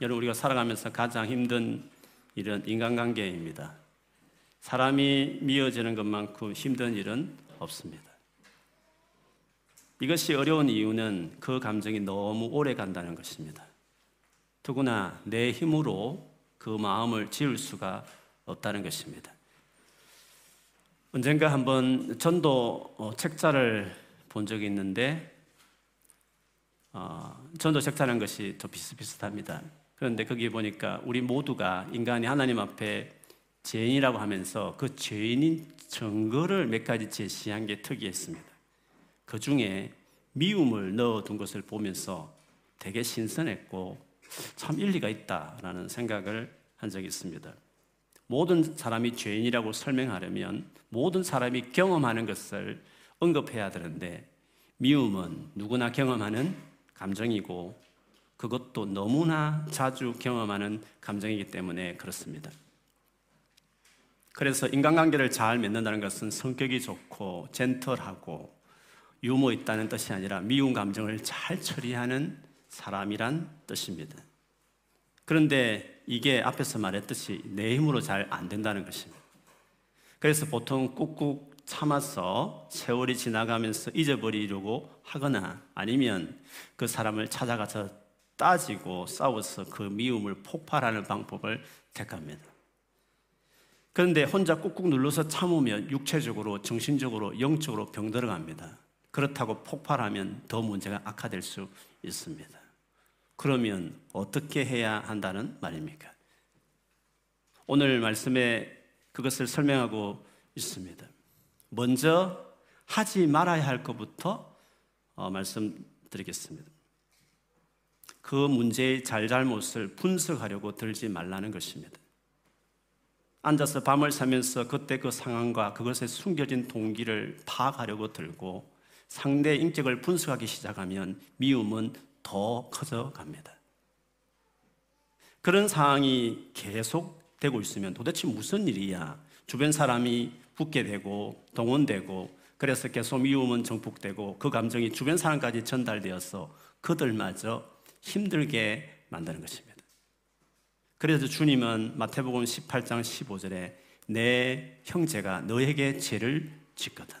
여러분 우리가 살아가면서 가장 힘든 일은 인간관계입니다. 사람이 미워지는 것만큼 힘든 일은 없습니다. 이것이 어려운 이유는 그 감정이 너무 오래 간다는 것입니다. 더구나 내 힘으로 그 마음을 지울 수가 없다는 것입니다. 언젠가 한번 전도 어, 책자를 본 적이 있는데 어, 전도 책자라는 것이 더 비슷비슷합니다. 그런데 거기 보니까 우리 모두가 인간이 하나님 앞에 죄인이라고 하면서 그 죄인인 증거를 몇 가지 제시한 게 특이했습니다. 그 중에 미움을 넣어둔 것을 보면서 되게 신선했고 참 일리가 있다라는 생각을 한 적이 있습니다. 모든 사람이 죄인이라고 설명하려면 모든 사람이 경험하는 것을 언급해야 되는데 미움은 누구나 경험하는 감정이고 그것도 너무나 자주 경험하는 감정이기 때문에 그렇습니다. 그래서 인간관계를 잘 맺는다는 것은 성격이 좋고 젠틀하고 유머 있다는 뜻이 아니라 미운 감정을 잘 처리하는 사람이란 뜻입니다. 그런데 이게 앞에서 말했듯이 내 힘으로 잘 안 된다는 것입니다. 그래서 보통 꾹꾹 참아서 세월이 지나가면서 잊어버리려고 하거나 아니면 그 사람을 찾아가서 따지고 싸워서 그 미움을 폭발하는 방법을 택합니다. 그런데 혼자 꾹꾹 눌러서 참으면 육체적으로, 정신적으로, 영적으로 병들어갑니다. 그렇다고 폭발하면 더 문제가 악화될 수 있습니다. 그러면 어떻게 해야 한다는 말입니까? 오늘 말씀에 그것을 설명하고 있습니다. 먼저 하지 말아야 할 것부터 어, 말씀드리겠습니다. 그 문제의 잘잘못을 분석하려고 들지 말라는 것입니다. 앉아서 밤을 새면서 그때 그 상황과 그것에 숨겨진 동기를 파악하려고 들고 상대의 인격을 분석하기 시작하면 미움은 더 커져 갑니다. 그런 상황이 계속되고 있으면 도대체 무슨 일이야? 주변 사람이 붙게 되고 동원되고 그래서 계속 미움은 정폭되고 그 감정이 주변 사람까지 전달되어서 그들마저 힘들게 만드는 것입니다. 그래서 주님은 마태복음 18장 15절에 내 형제가 너에게 죄를 짓거든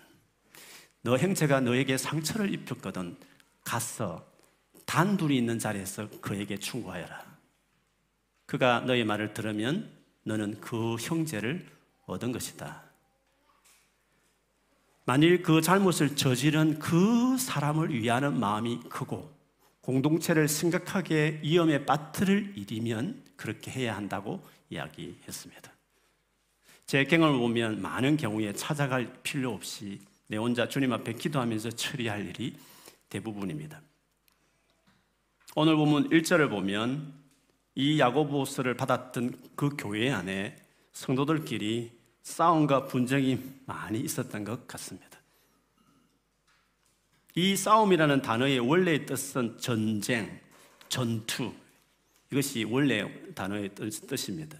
너 형제가 너에게 상처를 입혔거든 가서 단둘이 있는 자리에서 그에게 충고하여라. 그가 너의 말을 들으면 너는 그 형제를 얻은 것이다. 만일 그 잘못을 저지른 그 사람을 위하는 마음이 크고 공동체를 심각하게 위험에 빠뜨릴 일이면 그렇게 해야 한다고 이야기했습니다. 제 경험을 보면 많은 경우에 찾아갈 필요 없이 내 혼자 주님 앞에 기도하면서 처리할 일이 대부분입니다. 오늘 보면 1절을 보면 이 야고보서를 받았던 그 교회 안에 성도들끼리 싸움과 분쟁이 많이 있었던 것 같습니다. 이 싸움이라는 단어의 원래의 뜻은 전쟁, 전투. 이것이 원래 단어의 뜻입니다.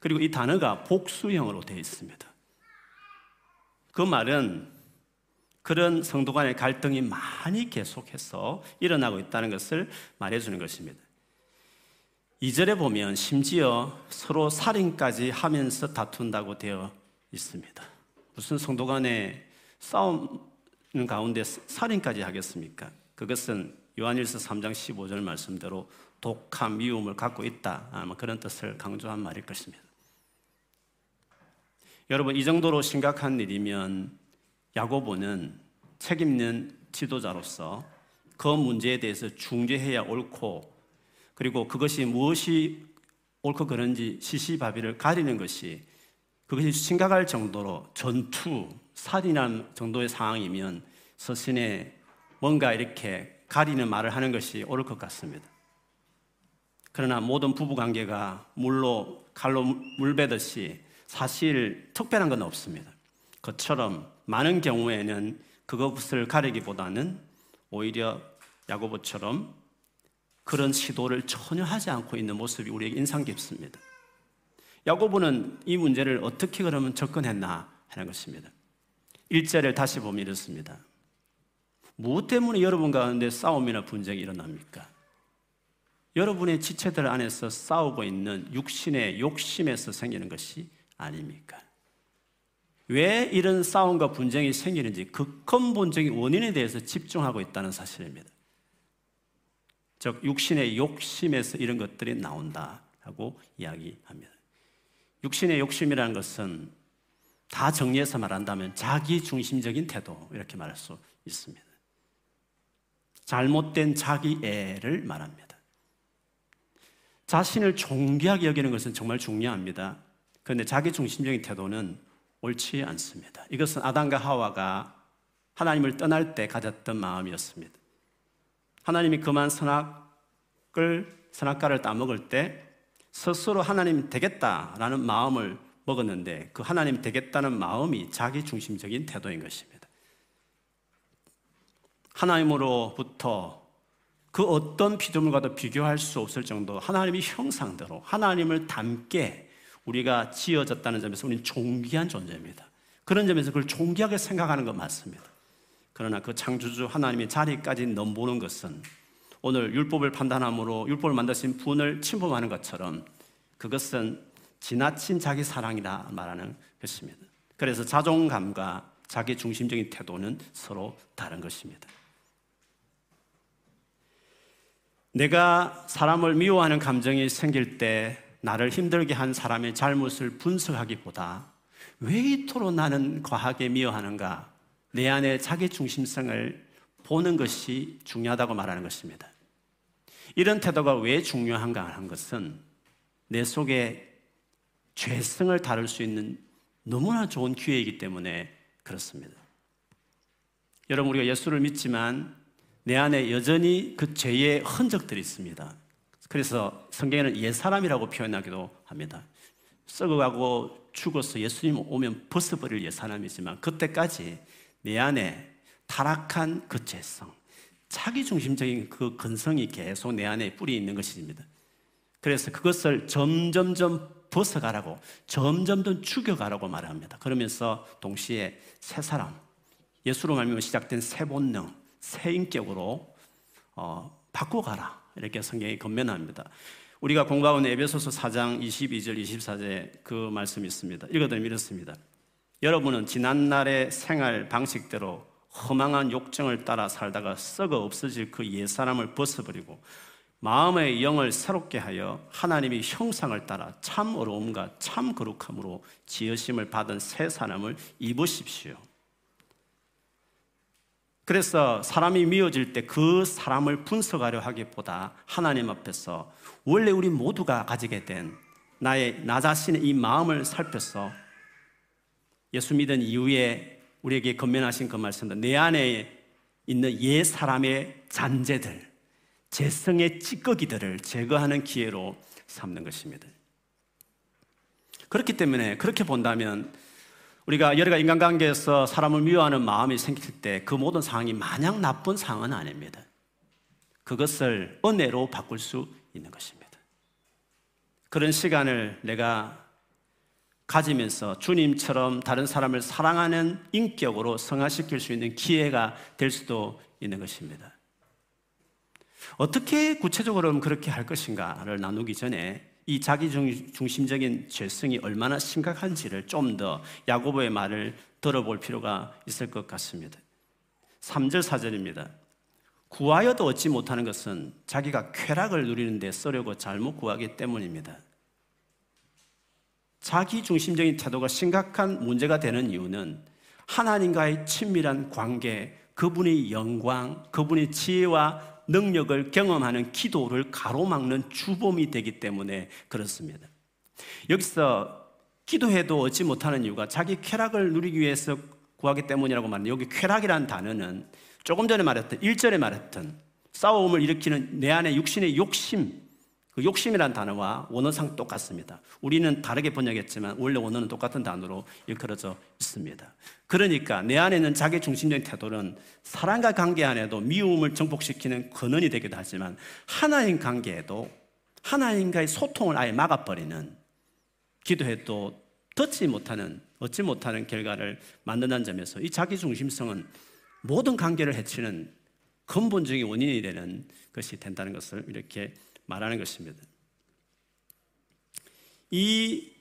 그리고 이 단어가 복수형으로 되어 있습니다. 그 말은 그런 성도 간의 갈등이 많이 계속해서 일어나고 있다는 것을 말해주는 것입니다. 2절에 보면 심지어 서로 살인까지 하면서 다툰다고 되어 있습니다. 무슨 성도 간의 싸움 가운데 살인까지 하겠습니까? 그것은 요한일서 3장 15절 말씀대로 독한 미움을 갖고 있다. 아마 그런 뜻을 강조한 말일 것입니다. 여러분 이 정도로 심각한 일이면 야고보는 책임있는 지도자로서 그 문제에 대해서 중재해야 옳고 그리고 그것이 무엇이 옳고 그런지 시시바비를 가리는 것이 그것이 심각할 정도로 전투, 살인한 정도의 상황이면 서신에 뭔가 이렇게 가리는 말을 하는 것이 옳을 것 같습니다. 그러나 모든 부부 관계가 물로 칼로 물 베듯이 사실 특별한 건 없습니다. 그처럼 많은 경우에는 그것을 가리기보다는 오히려 야고보처럼 그런 시도를 전혀 하지 않고 있는 모습이 우리에게 인상 깊습니다. 야고보는 이 문제를 어떻게 그러면 접근했나 하는 것입니다. 1절을 다시 보면 이렇습니다. 무엇 때문에 여러분 가운데 싸움이나 분쟁이 일어납니까? 여러분의 지체들 안에서 싸우고 있는 육신의 욕심에서 생기는 것이 아닙니까? 왜 이런 싸움과 분쟁이 생기는지 그 근본적인 원인에 대해서 집중하고 있다는 사실입니다. 즉, 육신의 욕심에서 이런 것들이 나온다라고 이야기합니다. 육신의 욕심이라는 것은 다 정리해서 말한다면 자기 중심적인 태도, 이렇게 말할 수 있습니다. 잘못된 자기애를 말합니다. 자신을 존귀하게 여기는 것은 정말 중요합니다. 그런데 자기 중심적인 태도는 옳지 않습니다. 이것은 아담과 하와가 하나님을 떠날 때 가졌던 마음이었습니다. 하나님이 그만 선악을 선악과를 따먹을 때 스스로 하나님 되겠다라는 마음을 먹었는데 그 하나님 되겠다는 마음이 자기 중심적인 태도인 것입니다. 하나님으로부터 그 어떤 피조물과도 비교할 수 없을 정도 하나님의 형상대로 하나님을 닮게 우리가 지어졌다는 점에서 우리는 존귀한 존재입니다. 그런 점에서 그걸 존귀하게 생각하는 건 맞습니다. 그러나 그 창조주 하나님의 자리까지 넘보는 것은 오늘 율법을 판단함으로 율법을 만드신 분을 침범하는 것처럼 그것은 지나친 자기 사랑이라 말하는 것입니다. 그래서 자존감과 자기 중심적인 태도는 서로 다른 것입니다. 내가 사람을 미워하는 감정이 생길 때 나를 힘들게 한 사람의 잘못을 분석하기보다 왜 이토록 나는 과하게 미워하는가 내 안에 자기 중심성을 보는 것이 중요하다고 말하는 것입니다. 이런 태도가 왜 중요한가 하는 것은 내 속에 죄성을 다룰 수 있는 너무나 좋은 기회이기 때문에 그렇습니다. 여러분, 우리가 예수를 믿지만 내 안에 여전히 그 죄의 흔적들이 있습니다. 그래서 성경에는 옛 사람이라고 표현하기도 합니다. 썩어가고 죽어서 예수님 오면 벗어버릴 옛 사람이지만 그때까지 내 안에 타락한 그 죄성, 자기 중심적인 그 근성이 계속 내 안에 뿌리 있는 것입니다. 그래서 그것을 점점점 벗어가라고, 점점점 죽여가라고 말합니다. 그러면서 동시에 새 사람, 예수로 말미암아 시작된 새 본능, 새 인격으로 어, 바꿔가라. 이렇게 성경이 건면합니다. 우리가 공부하고 있는 에베소서 4장 22절 24절 그 말씀이 있습니다. 읽어드리면 이렇습니다. 여러분은 지난날의 생활 방식대로 허망한 욕정을 따라 살다가 썩어 없어질 그 옛사람을 벗어버리고 마음의 영을 새롭게 하여 하나님의 형상을 따라 참 어려움과 참 거룩함으로 지으심을 받은 새 사람을 입으십시오. 그래서 사람이 미워질 때 그 사람을 분석하려 하기보다 하나님 앞에서 원래 우리 모두가 가지게 된 나의 나 자신의 이 마음을 살펴서 예수 믿은 이후에 우리에게 건면하신 그 말씀도 내 안에 있는 옛 사람의 잔재들, 재성의 찌꺼기들을 제거하는 기회로 삼는 것입니다. 그렇기 때문에 그렇게 본다면 우리가 여러 가지 인간관계에서 사람을 미워하는 마음이 생길 때 그 모든 상황이 마냥 나쁜 상황은 아닙니다. 그것을 은혜로 바꿀 수 있는 것입니다. 그런 시간을 내가 가지면서 주님처럼 다른 사람을 사랑하는 인격으로 성화시킬 수 있는 기회가 될 수도 있는 것입니다. 어떻게 구체적으로 그렇게 할 것인가를 나누기 전에 이 자기 중심적인 죄성이 얼마나 심각한지를 좀 더 야고보의 말을 들어볼 필요가 있을 것 같습니다. 3절 4절입니다. 구하여도 얻지 못하는 것은 자기가 쾌락을 누리는데 쓰려고 잘못 구하기 때문입니다. 자기 중심적인 태도가 심각한 문제가 되는 이유는 하나님과의 친밀한 관계, 그분의 영광, 그분의 지혜와 능력을 경험하는 기도를 가로막는 주범이 되기 때문에 그렇습니다. 여기서 기도해도 얻지 못하는 이유가 자기 쾌락을 누리기 위해서 구하기 때문이라고 말하는 여기 쾌락이라는 단어는 조금 전에 말했던 1절에 말했던 싸움을 일으키는 내 안에 육신의 욕심 그 욕심이라는 단어와 원어상 똑같습니다. 우리는 다르게 번역했지만 원래 원어는 똑같은 단어로 일컬어져 있습니다. 그러니까 내 안에 있는 자기 중심적인 태도는 사람과 관계 안에도 미움을 정복시키는 근원이 되기도 하지만 하나님 관계에도 하나님과의 소통을 아예 막아버리는 기도해도 듣지 못하는 얻지 못하는 결과를 만든다는 점에서 이 자기 중심성은 모든 관계를 해치는 근본적인 원인이 되는 것이 된다는 것을 이렇게 말하는 것입니다. 이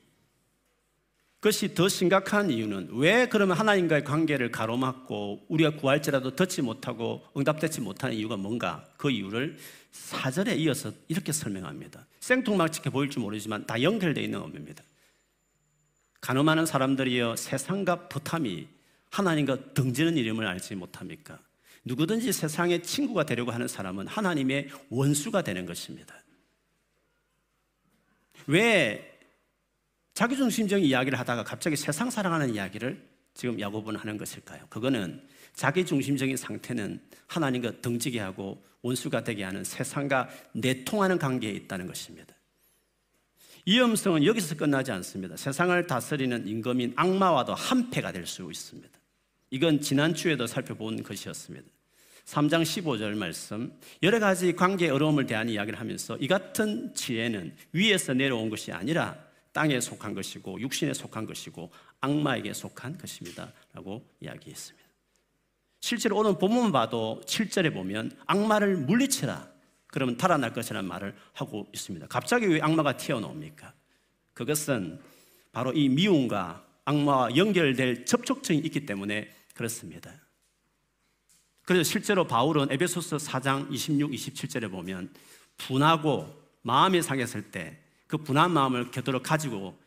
것이 더 심각한 이유는 왜 그러면 하나님과의 관계를 가로막고 우리가 구할지라도 듣지 못하고 응답되지 못하는 이유가 뭔가 그 이유를 사절에 이어서 이렇게 설명합니다. 생뚱맞게 보일지 모르지만 다 연결되어 있는 의미입니다. 가늠하는 사람들이여 세상과 부탐이 하나님과 등지는 이름을 알지 못합니까? 누구든지 세상의 친구가 되려고 하는 사람은 하나님의 원수가 되는 것입니다. 왜 자기중심적인 이야기를 하다가 갑자기 세상 사랑하는 이야기를 지금 야고보는 하는 것일까요? 그거는 자기중심적인 상태는 하나님과 등지게 하고 원수가 되게 하는 세상과 내통하는 관계에 있다는 것입니다. 위험성은 여기서 끝나지 않습니다. 세상을 다스리는 임금인 악마와도 한패가 될 수 있습니다. 이건 지난주에도 살펴본 것이었습니다. 3장 15절 말씀, 여러 가지 관계 어려움을 대한 이야기를 하면서 이 같은 지혜는 위에서 내려온 것이 아니라 땅에 속한 것이고 육신에 속한 것이고 악마에게 속한 것입니다. 라고 이야기했습니다. 실제로 오늘 본문 봐도 7절에 보면 악마를 물리치라. 그러면 달아날 것이라는 말을 하고 있습니다. 갑자기 왜 악마가 튀어나옵니까? 그것은 바로 이 미움과 악마와 연결될 접촉점이 있기 때문에 그렇습니다. 그래서 실제로 바울은 에베소서 4장 26, 27절에 보면 분하고 마음이 상했을 때 그 분한 마음을 곁으로 가지고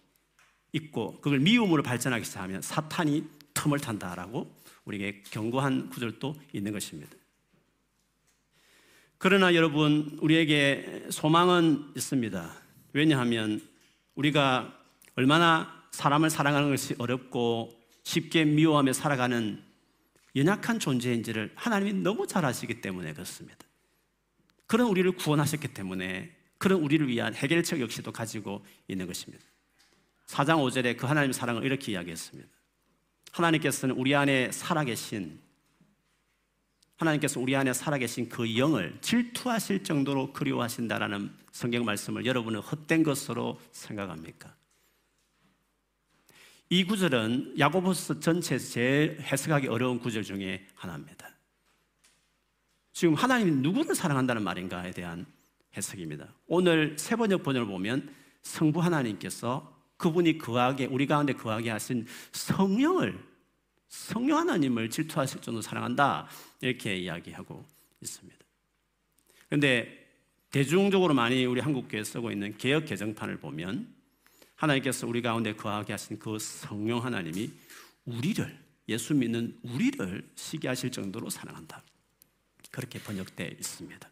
있고 그걸 미움으로 발전하기 시작하면 사탄이 틈을 탄다라고 우리에게 경고한 구절도 있는 것입니다. 그러나 여러분 우리에게 소망은 있습니다. 왜냐하면 우리가 얼마나 사람을 사랑하는 것이 어렵고 쉽게 미워하며 살아가는 연약한 존재인지를 하나님이 너무 잘 아시기 때문에 그렇습니다. 그런 우리를 구원하셨기 때문에 그런 우리를 위한 해결책 역시도 가지고 있는 것입니다. 4장 5절에 그 하나님의 사랑을 이렇게 이야기했습니다. 하나님께서는 우리 안에 살아계신 하나님께서 우리 안에 살아계신 그 영을 질투하실 정도로 그리워하신다라는 성경 말씀을 여러분은 헛된 것으로 생각합니까? 이 구절은 야고보스 전체에서 제일 해석하기 어려운 구절 중에 하나입니다. 지금 하나님이 누구를 사랑한다는 말인가에 대한 해석입니다. 오늘 세 번역 번역을 보면 성부 하나님께서 그분이 거하게 우리 가운데 거하게 하신 성령을 성령 하나님을 질투하실 정도로 사랑한다 이렇게 이야기하고 있습니다. 그런데 대중적으로 많이 우리 한국 교회 쓰고 있는 개혁 개정판을 보면 하나님께서 우리 가운데 거하게 하신 그 성령 하나님이 우리를 예수 믿는 우리를 시기하실 정도로 사랑한다. 그렇게 번역되어 있습니다.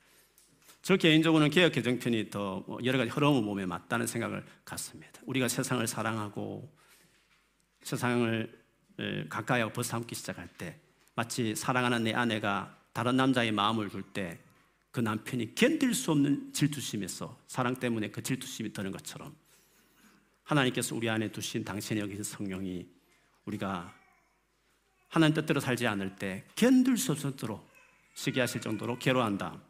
저 개인적으로는 개혁 개정편이 더뭐 여러 가지 흐름을 몸에 맞다는 생각을 갖습니다. 우리가 세상을 사랑하고 세상을 가까이 벗어남기 시작할 때 마치 사랑하는 내 아내가 다른 남자의 마음을 줄 때 그 남편이 견딜 수 없는 질투심에서 사랑 때문에 그 질투심이 드는 것처럼 하나님께서 우리 안에 두신 당신의 여기 성령이 우리가 하나님 뜻대로 살지 않을 때 견딜 수 없도록 시기하실 정도로 괴로워한다.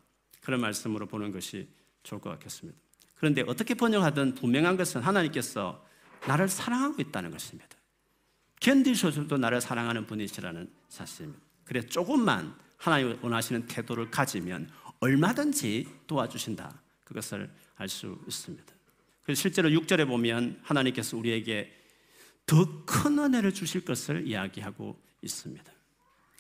그런 말씀으로 보는 것이 좋을 것 같겠습니다. 그런데 어떻게 번역하든 분명한 것은 하나님께서 나를 사랑하고 있다는 것입니다. 견디셔서도 나를 사랑하는 분이시라는 사실입니다. 그래 조금만 하나님 원하시는 태도를 가지면 얼마든지 도와주신다. 그것을 알 수 있습니다. 그래서 실제로 6절에 보면 하나님께서 우리에게 더 큰 은혜를 주실 것을 이야기하고 있습니다.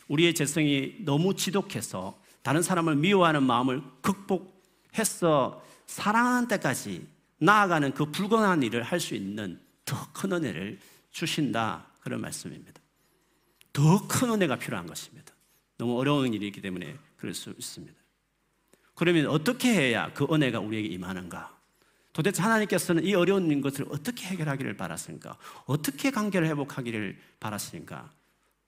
우리의 재성이 너무 지독해서 다른 사람을 미워하는 마음을 극복해서 사랑하는 때까지 나아가는 그 불건한 일을 할 수 있는 더 큰 은혜를 주신다. 그런 말씀입니다. 더 큰 은혜가 필요한 것입니다. 너무 어려운 일이기 때문에 그럴 수 있습니다. 그러면 어떻게 해야 그 은혜가 우리에게 임하는가? 도대체 하나님께서는 이 어려운 것을 어떻게 해결하기를 바랐습니까? 어떻게 관계를 회복하기를 바랐습니까?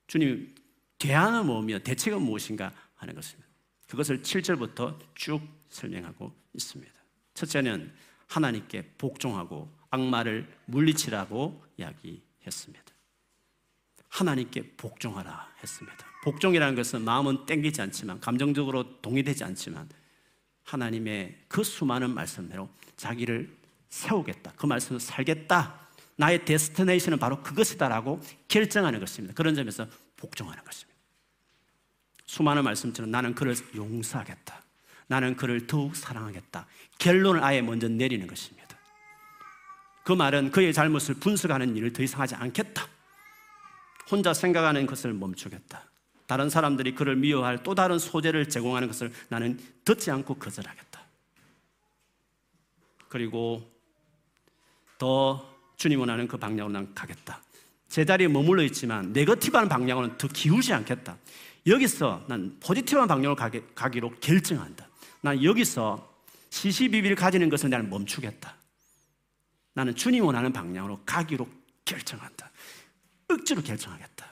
주님, 대안은 뭐며 대책은 무엇인가 하는 것입니다. 그것을 7절부터 쭉 설명하고 있습니다. 첫째는 하나님께 복종하고 악마를 물리치라고 이야기했습니다. 하나님께 복종하라 했습니다. 복종이라는 것은 마음은 땡기지 않지만 감정적으로 동의되지 않지만 하나님의 그 수많은 말씀대로 자기를 세우겠다. 그 말씀을 살겠다. 나의 데스티네이션은 바로 그것이다라고 결정하는 것입니다. 그런 점에서 복종하는 것입니다. 수많은 말씀처럼 나는 그를 용서하겠다. 나는 그를 더욱 사랑하겠다. 결론을 아예 먼저 내리는 것입니다. 그 말은 그의 잘못을 분석하는 일을 더 이상 하지 않겠다. 혼자 생각하는 것을 멈추겠다. 다른 사람들이 그를 미워할 또 다른 소재를 제공하는 것을 나는 듣지 않고 거절하겠다. 그리고 더 주님 원하는 그 방향으로 난 가겠다. 제자리에 머물러 있지만 네거티브한 방향으로는 더 기울지 않겠다. 여기서 난 포지티브한 방향으로 가기, 가기로 결정한다. 난 여기서 시시비비를 가지는 것을 나는 멈추겠다. 나는 주님 원하는 방향으로 가기로 결정한다. 억지로 결정하겠다.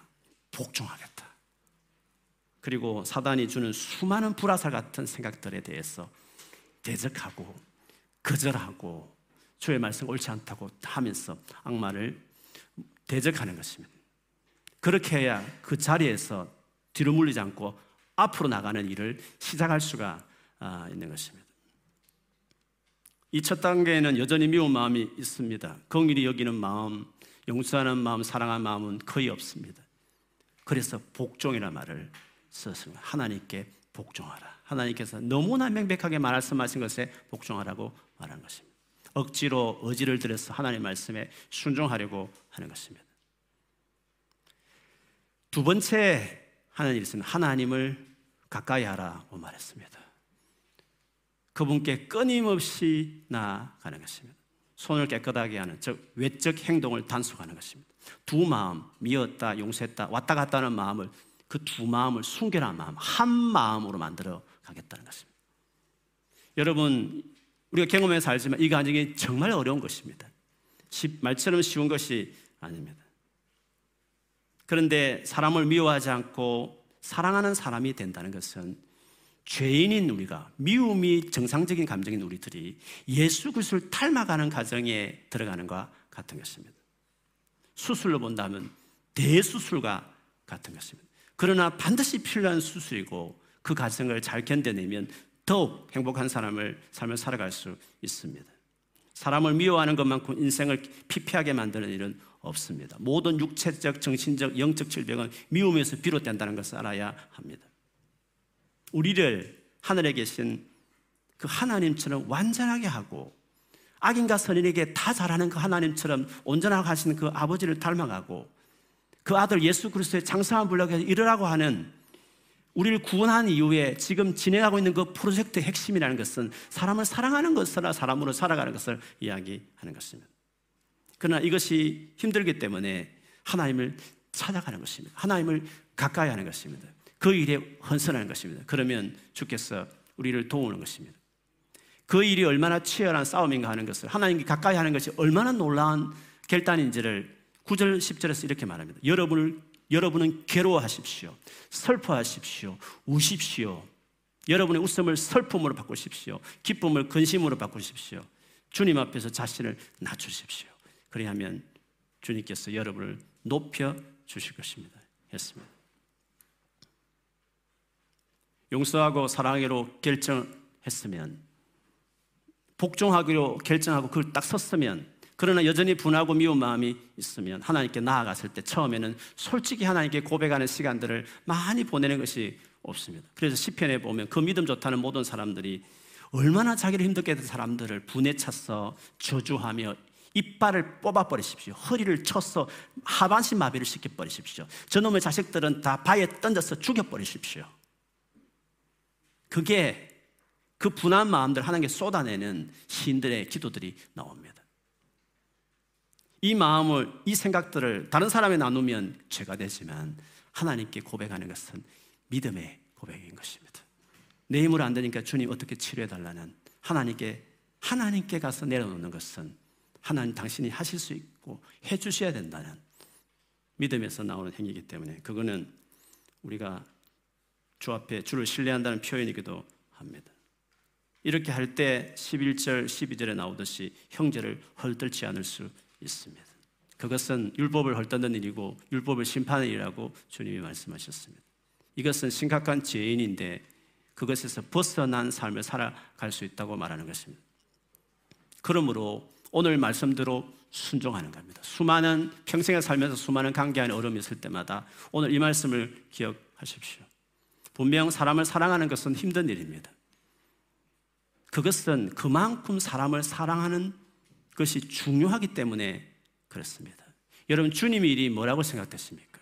복종하겠다. 그리고 사단이 주는 수많은 불화살 같은 생각들에 대해서 대적하고 거절하고 주의 말씀 옳지 않다고 하면서 악마를 대적하는 것입니다. 그렇게 해야 그 자리에서 뒤로 물리지 않고 앞으로 나가는 일을 시작할 수가 아, 있는 것입니다. 이 첫 단계에는 여전히 미운 마음이 있습니다. 긍일이 여기는 마음, 용서하는 마음, 사랑하는 마음은 거의 없습니다. 그래서 복종이라는 말을 썼습니다. 하나님께 복종하라. 하나님께서 너무나 명백하게 말씀하신 것에 복종하라고 말한 것입니다. 억지로 의지를 들여서 하나님 말씀에 순종하려고 하는 것입니다. 두 번째 있습니다. 하나님을 가까이 하라고 말했습니다. 그분께 끊임없이 나아가는 것입니다. 손을 깨끗하게 하는 즉 외적 행동을 단속하는 것입니다. 두 마음 미었다 용서했다 왔다 갔다 하는 마음을 그 두 마음을 순결한 마음 한 마음으로 만들어 가겠다는 것입니다. 여러분 우리가 경험해서 알지만 이 과정이 정말 어려운 것입니다. 말처럼 쉬운 것이 아닙니다. 그런데 사람을 미워하지 않고 사랑하는 사람이 된다는 것은 죄인인 우리가 미움이 정상적인 감정인 우리들이 예수 그리스도를 닮아가는 과정에 들어가는 것과 같은 것입니다. 수술로 본다면 대수술과 같은 것입니다. 그러나 반드시 필요한 수술이고 그 과정을 잘 견뎌내면 더욱 행복한 사람을 삶을 살아갈 수 있습니다. 사람을 미워하는 것만큼 인생을 피폐하게 만드는 일은 없습니다. 모든 육체적, 정신적, 영적 질병은 미움에서 비롯된다는 것을 알아야 합니다. 우리를 하늘에 계신 그 하나님처럼 완전하게 하고 악인과 선인에게 다 잘하는 그 하나님처럼 온전하게 하시는 그 아버지를 닮아가고 그 아들 예수 그리스도의 장성한 분량에서 이르라고 하는 우리를 구원한 이후에 지금 진행하고 있는 그 프로젝트의 핵심이라는 것은 사람을 사랑하는 것으로 사람으로 살아가는 것을 이야기하는 것입니다. 그러나 이것이 힘들기 때문에 하나님을 찾아가는 것입니다. 하나님을 가까이 하는 것입니다. 그 일에 헌선하는 것입니다. 그러면 주께서 우리를 도우는 것입니다. 그 일이 얼마나 치열한 싸움인가 하는 것을 하나님께 가까이 하는 것이 얼마나 놀라운 결단인지를 9절, 10절에서 이렇게 말합니다. 여러분을 여러분은 괴로워하십시오. 슬퍼하십시오. 우십시오. 여러분의 웃음을 슬픔으로 바꾸십시오. 기쁨을 근심으로 바꾸십시오. 주님 앞에서 자신을 낮추십시오. 그리하면 주님께서 여러분을 높여 주실 것입니다. 했습니다. 용서하고 사랑하기로 결정했으면 복종하기로 결정하고 그걸 딱 섰으면 그러나 여전히 분하고 미운 마음이 있으면 하나님께 나아갔을 때 처음에는 솔직히 하나님께 고백하는 시간들을 많이 보내는 것이 없습니다. 그래서 시편에 보면 그 믿음 좋다는 모든 사람들이 얼마나 자기를 힘들게 했던 사람들을 분에 차서 저주하며 이빨을 뽑아버리십시오. 허리를 쳐서 하반신 마비를 시켜버리십시오. 저놈의 자식들은 다 바위에 던져서 죽여버리십시오. 그게 그 분한 마음들 하나님께 쏟아내는 시인들의 기도들이 나옵니다. 이 마음을, 이 생각들을 다른 사람에 나누면 죄가 되지만 하나님께 고백하는 것은 믿음의 고백인 것입니다. 내 힘으로 안 되니까 주님 어떻게 치료해 달라는 하나님께 하나님께 가서 내려놓는 것은 하나님 당신이 하실 수 있고 해 주셔야 된다는 믿음에서 나오는 행위이기 때문에 그거는 우리가 주 앞에 주를 신뢰한다는 표현이기도 합니다. 이렇게 할 때 11절, 12절에 나오듯이 형제를 헐뜯지 않을 수 있습니다. 그것은 율법을 헐뜯는 일이고 율법을 심판하는 일이라고 주님이 말씀하셨습니다. 이것은 심각한 죄인인데 그것에서 벗어난 삶을 살아갈 수 있다고 말하는 것입니다. 그러므로 오늘 말씀대로 순종하는 겁니다. 수많은 평생에 살면서 수많은 관계 안에 어려움이 있을 때마다 오늘 이 말씀을 기억하십시오. 분명 사람을 사랑하는 것은 힘든 일입니다. 그것은 그만큼 사람을 사랑하는 것이 중요하기 때문에 그렇습니다. 여러분 주님의 일이 뭐라고 생각되십니까?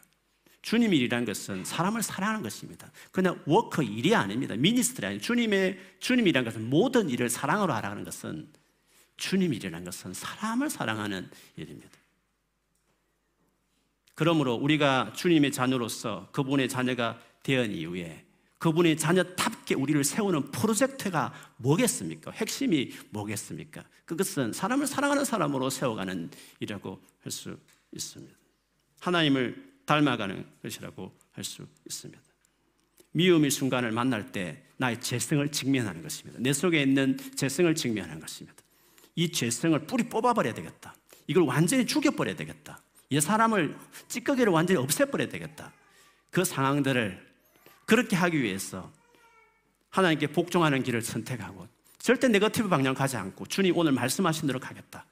주님의 일이라는 것은 사람을 사랑하는 것입니다. 그냥 work 일이 아닙니다. ministry 아니 주님의 주님이라는 것은 모든 일을 사랑으로 하라는 것은 주님 일이라는 것은 사람을 사랑하는 일입니다. 그러므로 우리가 주님의 자녀로서 그분의 자녀가 된 이후에 그분의 자녀답게 우리를 세우는 프로젝트가 뭐겠습니까? 핵심이 뭐겠습니까? 그것은 사람을 사랑하는 사람으로 세워가는 일이라고 할 수 있습니다. 하나님을 닮아가는 것이라고 할 수 있습니다. 미움의 순간을 만날 때 나의 죄성을 직면하는 것입니다. 내 속에 있는 죄성을 직면하는 것입니다. 이 죄성을 뿌리 뽑아버려야 되겠다. 이걸 완전히 죽여버려야 되겠다. 이 사람을 찌꺼기를 완전히 없애버려야 되겠다. 그 상황들을 그렇게 하기 위해서 하나님께 복종하는 길을 선택하고 절대 네거티브 방향 가지 않고 주님 오늘 말씀하신 대로 가겠다.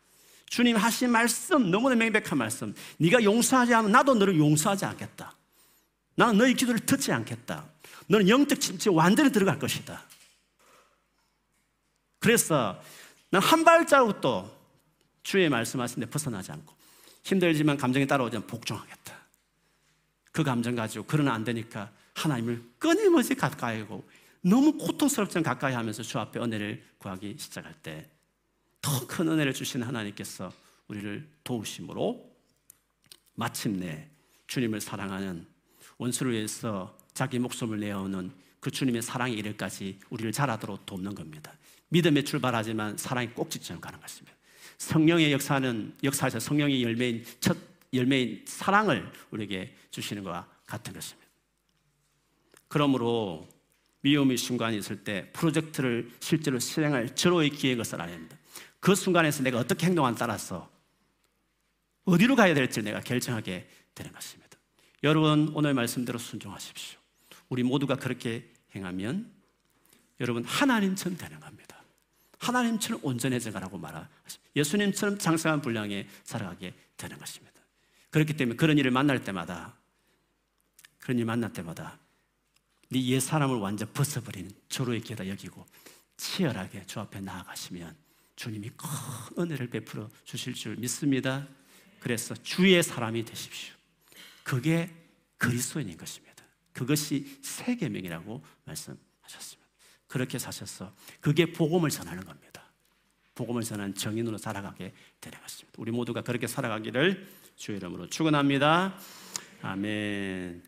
주님 하신 말씀 너무나 명백한 말씀. 네가 용서하지 않으면 나도 너를 용서하지 않겠다. 나는 너의 기도를 듣지 않겠다. 너는 영적 침체 완전히 들어갈 것이다. 그래서 난 한 발자국도 주의 말씀하신 데 벗어나지 않고 힘들지만 감정이 따라오지만 복종하겠다. 그 감정 가지고 그러나 안 되니까 하나님을 끊임없이 가까이 하고 너무 고통스럽지만 가까이 하면서 주 앞에 은혜를 구하기 시작할 때 더 큰 은혜를 주시는 하나님께서 우리를 도우심으로 마침내 주님을 사랑하는 원수를 위해서 자기 목숨을 내어오는 그 주님의 사랑의 이르까지 우리를 자라도록 돕는 겁니다. 믿음에 출발하지만 사랑이 꼭지점 가는 것입니다. 성령의 역사는 역사에서 성령의 열매인 첫 열매인 사랑을 우리에게 주시는 것과 같은 것입니다. 그러므로 미움의 순간이 있을 때 프로젝트를 실제로 실행할 절호의 기획을 써야 됩니다. 그 순간에서 내가 어떻게 행동하는 따라서 어디로 가야 될지 내가 결정하게 되는 것입니다. 여러분 오늘 말씀대로 순종하십시오. 우리 모두가 그렇게 행하면 여러분 하나님처럼 되는 겁니다. 하나님처럼 온전해져 가라고 말하십니다. 예수님처럼 장성한 분량에 살아가게 되는 것입니다. 그렇기 때문에 그런 일을 만날 때마다 그런 일 만날 때마다 네옛 사람을 완전 벗어버리는 조로의 기회다 여기고 치열하게 주 앞에 나아가시면 주님이 큰 은혜를 베풀어 주실 줄 믿습니다. 그래서 주의 사람이 되십시오. 그게 그리스도인인 것입니다. 그것이 세계명이라고 말씀하셨습니다. 그렇게 사셔서 그게 복음을 전하는 겁니다. 복음을 전하는 정인으로 살아가게 되는 것입니다. 우리 모두가 그렇게 살아가기를 주의 이름으로 축원합니다. 아멘.